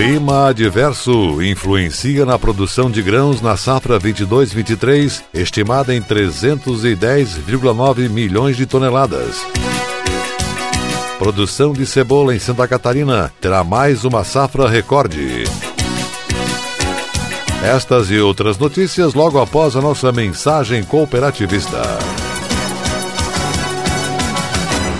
Clima adverso influencia na produção de grãos na safra 22-23, estimada em 310,9 milhões de toneladas. Produção de cebola em Santa Catarina terá mais uma safra recorde. Estas e outras notícias logo após a nossa mensagem cooperativista.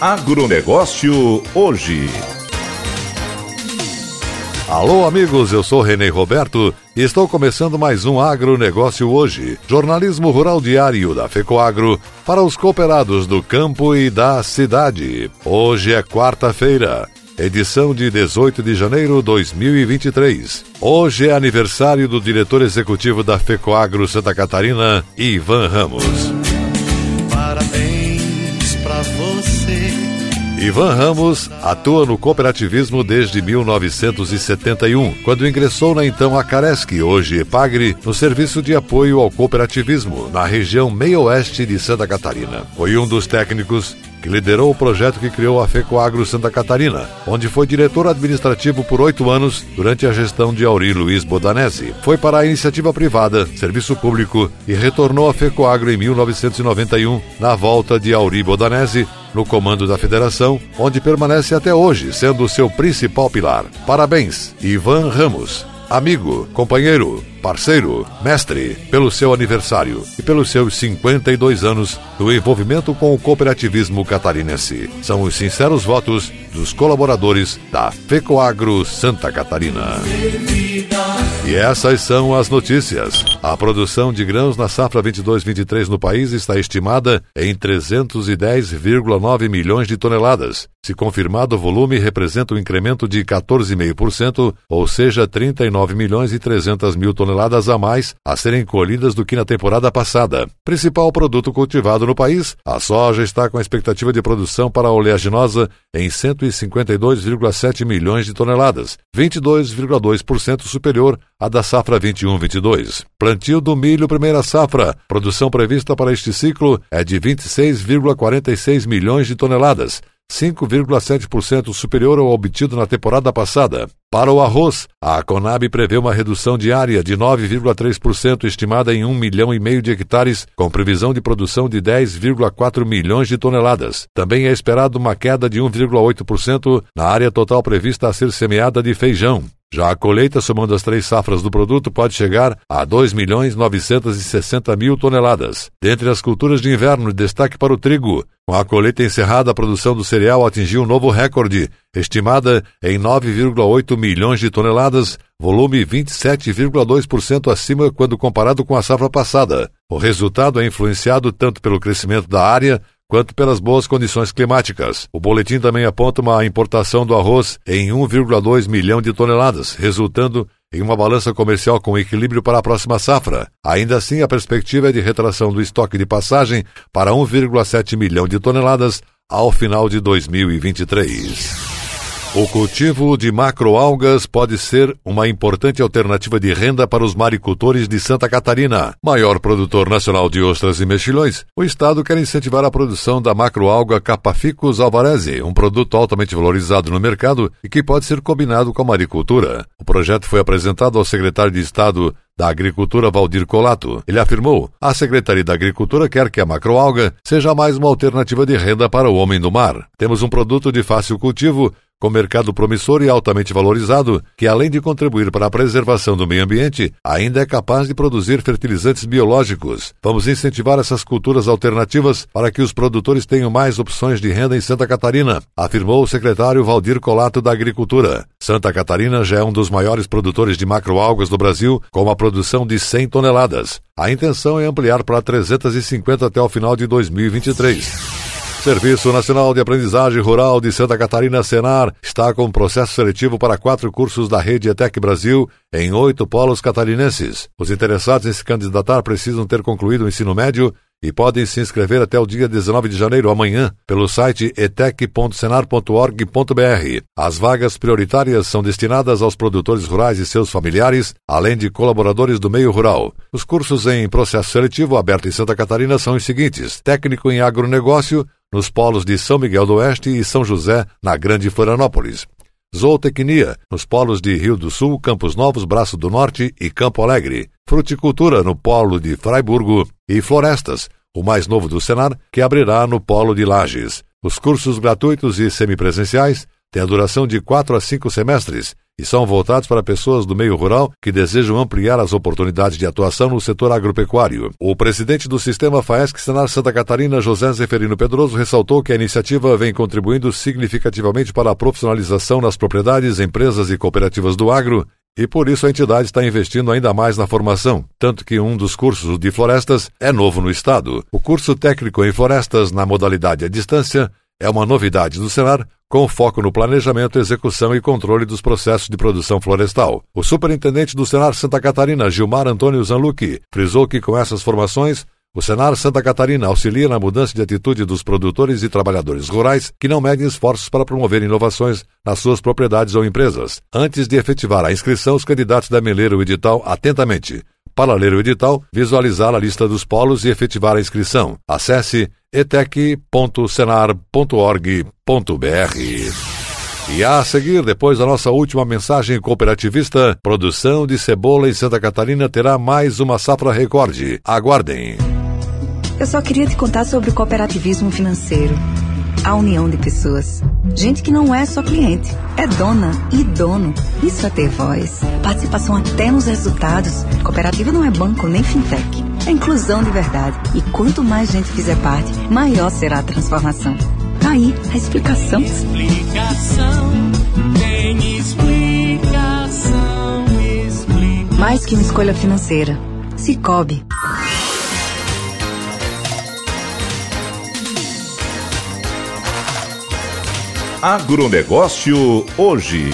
Agronegócio hoje. Alô, amigos, eu sou Renê Roberto e estou começando mais um Agronegócio hoje, jornalismo rural diário da FECOAGRO para os cooperados do campo e da cidade. Hoje é quarta-feira, edição de 18 de janeiro de 2023. Hoje é aniversário do diretor executivo da FECOAGRO Santa Catarina, Ivan Ramos. Ivan Ramos atua no cooperativismo desde 1971, quando ingressou na então Acaresc, hoje Epagre, no serviço de apoio ao cooperativismo na região meio-oeste de Santa Catarina. Foi um dos técnicos que liderou o projeto que criou a FECOAGRO Santa Catarina, onde foi diretor administrativo por oito anos durante a gestão de Auri Luiz Bodanese. Foi para a iniciativa privada, serviço público e retornou à FECOAGRO em 1991, na volta de Auri Bodanese, no comando da federação, onde permanece até hoje, sendo o seu principal pilar. Parabéns, Ivan Ramos. Amigo, companheiro, parceiro, mestre, pelo seu aniversário e pelos seus 52 anos do envolvimento com o cooperativismo catarinense. São os sinceros votos dos colaboradores da FECOAGRO Santa Catarina. E essas são as notícias. A produção de grãos na safra 22-23 no país está estimada em 310,9 milhões de toneladas. Se confirmado o volume, representa um incremento de 14,5%, ou seja, 39 milhões e 300 mil toneladas a mais a serem colhidas do que na temporada passada. Principal produto cultivado no país, a soja está com a expectativa de produção para a oleaginosa em 152,7 milhões de toneladas, 22,2% superior à da safra 21-22. Plantio do milho primeira safra, produção prevista para este ciclo é de 26,46 milhões de toneladas, 5,7% superior ao obtido na temporada passada. Para o arroz, a Conab prevê uma redução diária de 9,3% estimada em 1 milhão e meio de hectares, com previsão de produção de 10,4 milhões de toneladas. Também é esperado uma queda de 1,8% na área total prevista a ser semeada de feijão. Já a colheita, somando as três safras do produto, pode chegar a 2 milhões 960 mil toneladas. Dentre as culturas de inverno, destaque para o trigo. Com a colheita encerrada, a produção do cereal atingiu um novo recorde, estimada em 9,8 milhões de toneladas, volume 27,2% acima quando comparado com a safra passada. O resultado é influenciado tanto pelo crescimento da área quanto pelas boas condições climáticas. O boletim também aponta uma importação do arroz em 1,2 milhão de toneladas, resultando em uma balança comercial com equilíbrio para a próxima safra. Ainda assim, a perspectiva é de retração do estoque de passagem para 1,7 milhão de toneladas ao final de 2023. O cultivo de macroalgas pode ser uma importante alternativa de renda para os maricultores de Santa Catarina. Maior produtor nacional de ostras e mexilhões, o Estado quer incentivar a produção da macroalga Capaficus alvarezi, um produto altamente valorizado no mercado e que pode ser combinado com a maricultura. O projeto foi apresentado ao secretário de Estado da Agricultura Valdir Colato. Ele afirmou: a Secretaria da Agricultura quer que a macroalga seja mais uma alternativa de renda para o homem do mar. Temos um produto de fácil cultivo com mercado promissor e altamente valorizado, que além de contribuir para a preservação do meio ambiente, ainda é capaz de produzir fertilizantes biológicos. Vamos incentivar essas culturas alternativas para que os produtores tenham mais opções de renda em Santa Catarina, afirmou o secretário Valdir Colato da Agricultura. Santa Catarina já é um dos maiores produtores de macroalgas do Brasil, com uma produção de 100 toneladas. A intenção é ampliar para 350 até o final de 2023. Serviço Nacional de Aprendizagem Rural de Santa Catarina, Senar, está com processo seletivo para quatro cursos da rede ETEC Brasil em oito polos catarinenses. Os interessados em se candidatar precisam ter concluído o ensino médio e podem se inscrever até o dia 19 de janeiro, amanhã, pelo site etec.senar.org.br. As vagas prioritárias são destinadas aos produtores rurais e seus familiares, além de colaboradores do meio rural. Os cursos em processo seletivo aberto em Santa Catarina são os seguintes: técnico em agronegócio, nos polos de São Miguel do Oeste e São José, na Grande Florianópolis. Zootecnia, nos polos de Rio do Sul, Campos Novos, Braço do Norte e Campo Alegre. Fruticultura, no polo de Fraiburgo. E Florestas, o mais novo do Senar, que abrirá no polo de Lages. Os cursos gratuitos e semipresenciais têm a duração de quatro a cinco semestres e são voltados para pessoas do meio rural que desejam ampliar as oportunidades de atuação no setor agropecuário. O presidente do sistema FAESC Senar Santa Catarina, José Zeferino Pedroso, ressaltou que a iniciativa vem contribuindo significativamente para a profissionalização nas propriedades, empresas e cooperativas do agro e por isso a entidade está investindo ainda mais na formação, tanto que um dos cursos de florestas é novo no estado. O curso técnico em florestas na modalidade à distância é uma novidade do Senar, com foco no planejamento, execução e controle dos processos de produção florestal. O superintendente do Senar Santa Catarina, Gilmar Antônio Zanlucchi, frisou que com essas formações o Senar Santa Catarina auxilia na mudança de atitude dos produtores e trabalhadores rurais que não medem esforços para promover inovações nas suas propriedades ou empresas. Antes de efetivar a inscrição, os candidatos devem ler o edital atentamente. Para ler o edital, visualizar a lista dos polos e efetivar a inscrição. Acesse etec.senar.org.br. E a seguir, depois da nossa última mensagem cooperativista, produção de cebola em Santa Catarina terá mais uma safra recorde. Aguardem. Eu só queria te contar sobre o cooperativismo financeiro. A união de pessoas. Gente que não é só cliente, é dona e dono. Isso é ter voz. Participação até nos resultados. Cooperativa não é banco nem fintech. É inclusão de verdade. E quanto mais gente fizer parte, maior será a transformação. Tá aí a explicação. Explicação, tem explicação, explicação. Mais que uma escolha financeira. Cicobi. Agronegócio hoje.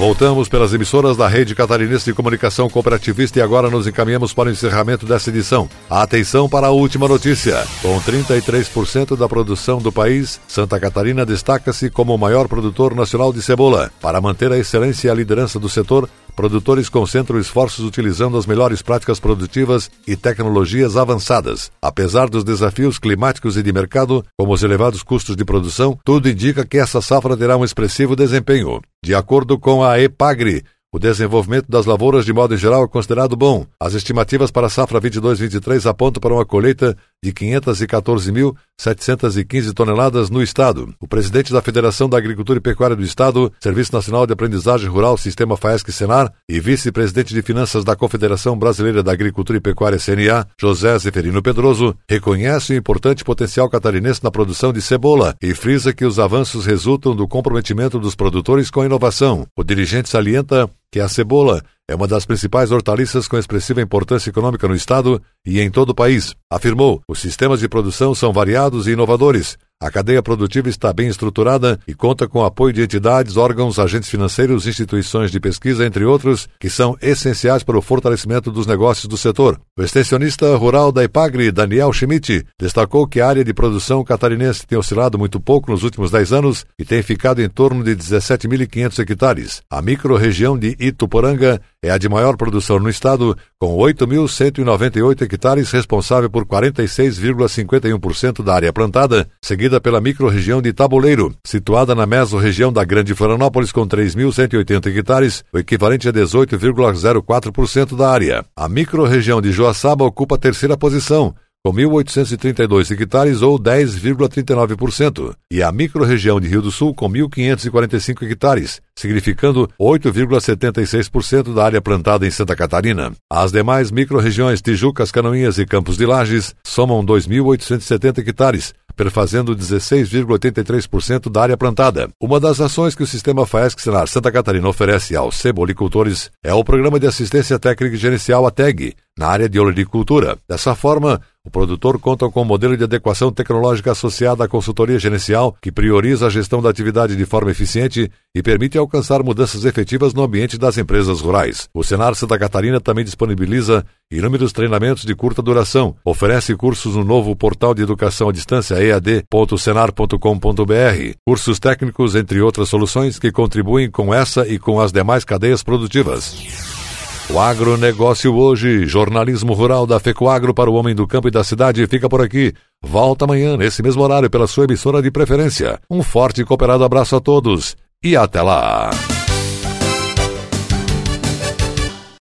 Voltamos pelas emissoras da Rede Catarinense de Comunicação Cooperativista e agora nos encaminhamos para o encerramento dessa edição. Atenção para a última notícia. Com 33% da produção do país, Santa Catarina destaca-se como o maior produtor nacional de cebola. Para manter a excelência e a liderança do setor, produtores concentram esforços utilizando as melhores práticas produtivas e tecnologias avançadas. Apesar dos desafios climáticos e de mercado, como os elevados custos de produção, tudo indica que essa safra terá um expressivo desempenho. De acordo com a EPAGRE, o desenvolvimento das lavouras de modo geral é considerado bom. As estimativas para a safra 22-23 apontam para uma colheita de 514.715 toneladas no Estado. O presidente da Federação da Agricultura e Pecuária do Estado, Serviço Nacional de Aprendizagem Rural, Sistema FAESC-Senar e vice-presidente de Finanças da Confederação Brasileira da Agricultura e Pecuária CNA, José Zeferino Pedroso, reconhece o importante potencial catarinense na produção de cebola e frisa que os avanços resultam do comprometimento dos produtores com a inovação. O dirigente salienta que a cebola é uma das principais hortaliças com expressiva importância econômica no estado e em todo o país. Afirmou: os sistemas de produção são variados e inovadores. A cadeia produtiva está bem estruturada e conta com apoio de entidades, órgãos, agentes financeiros, instituições de pesquisa, entre outros, que são essenciais para o fortalecimento dos negócios do setor. O extensionista rural da Ipagre, Daniel Schmidt, destacou que a área de produção catarinense tem oscilado muito pouco nos últimos 10 anos e tem ficado em torno de 17.500 hectares. A microrregião de Ituporanga é a de maior produção no estado, com 8.198 hectares, responsável por 46,51% da área plantada, seguida pela microrregião de Tabuleiro, situada na mesorregião da Grande Florianópolis, com 3.180 hectares, o equivalente a 18,04% da área. A microrregião de Joaçaba ocupa a terceira posição, com 1.832 hectares ou 10,39%, e a microrregião de Rio do Sul com 1.545 hectares, significando 8,76% da área plantada em Santa Catarina. As demais microrregiões Tijucas, Canoinhas e Campos de Lages somam 2.870 hectares, perfazendo 16,83% da área plantada. Uma das ações que o sistema FAESC Senar Santa Catarina oferece aos cebolicultores é o Programa de Assistência Técnica e Gerencial ATEG, na área de olericultura. Dessa forma, o produtor conta com um modelo de adequação tecnológica associado à consultoria gerencial que prioriza a gestão da atividade de forma eficiente e permite alcançar mudanças efetivas no ambiente das empresas rurais. O Senar Santa Catarina também disponibiliza inúmeros treinamentos de curta duração, oferece cursos no novo portal de educação à distância ead.senar.com.br, cursos técnicos, entre outras soluções que contribuem com essa e com as demais cadeias produtivas. O agronegócio hoje, jornalismo rural da FECOAGRO para o homem do campo e da cidade, fica por aqui. Volta amanhã, nesse mesmo horário, pela sua emissora de preferência. Um forte e cooperado abraço a todos e até lá!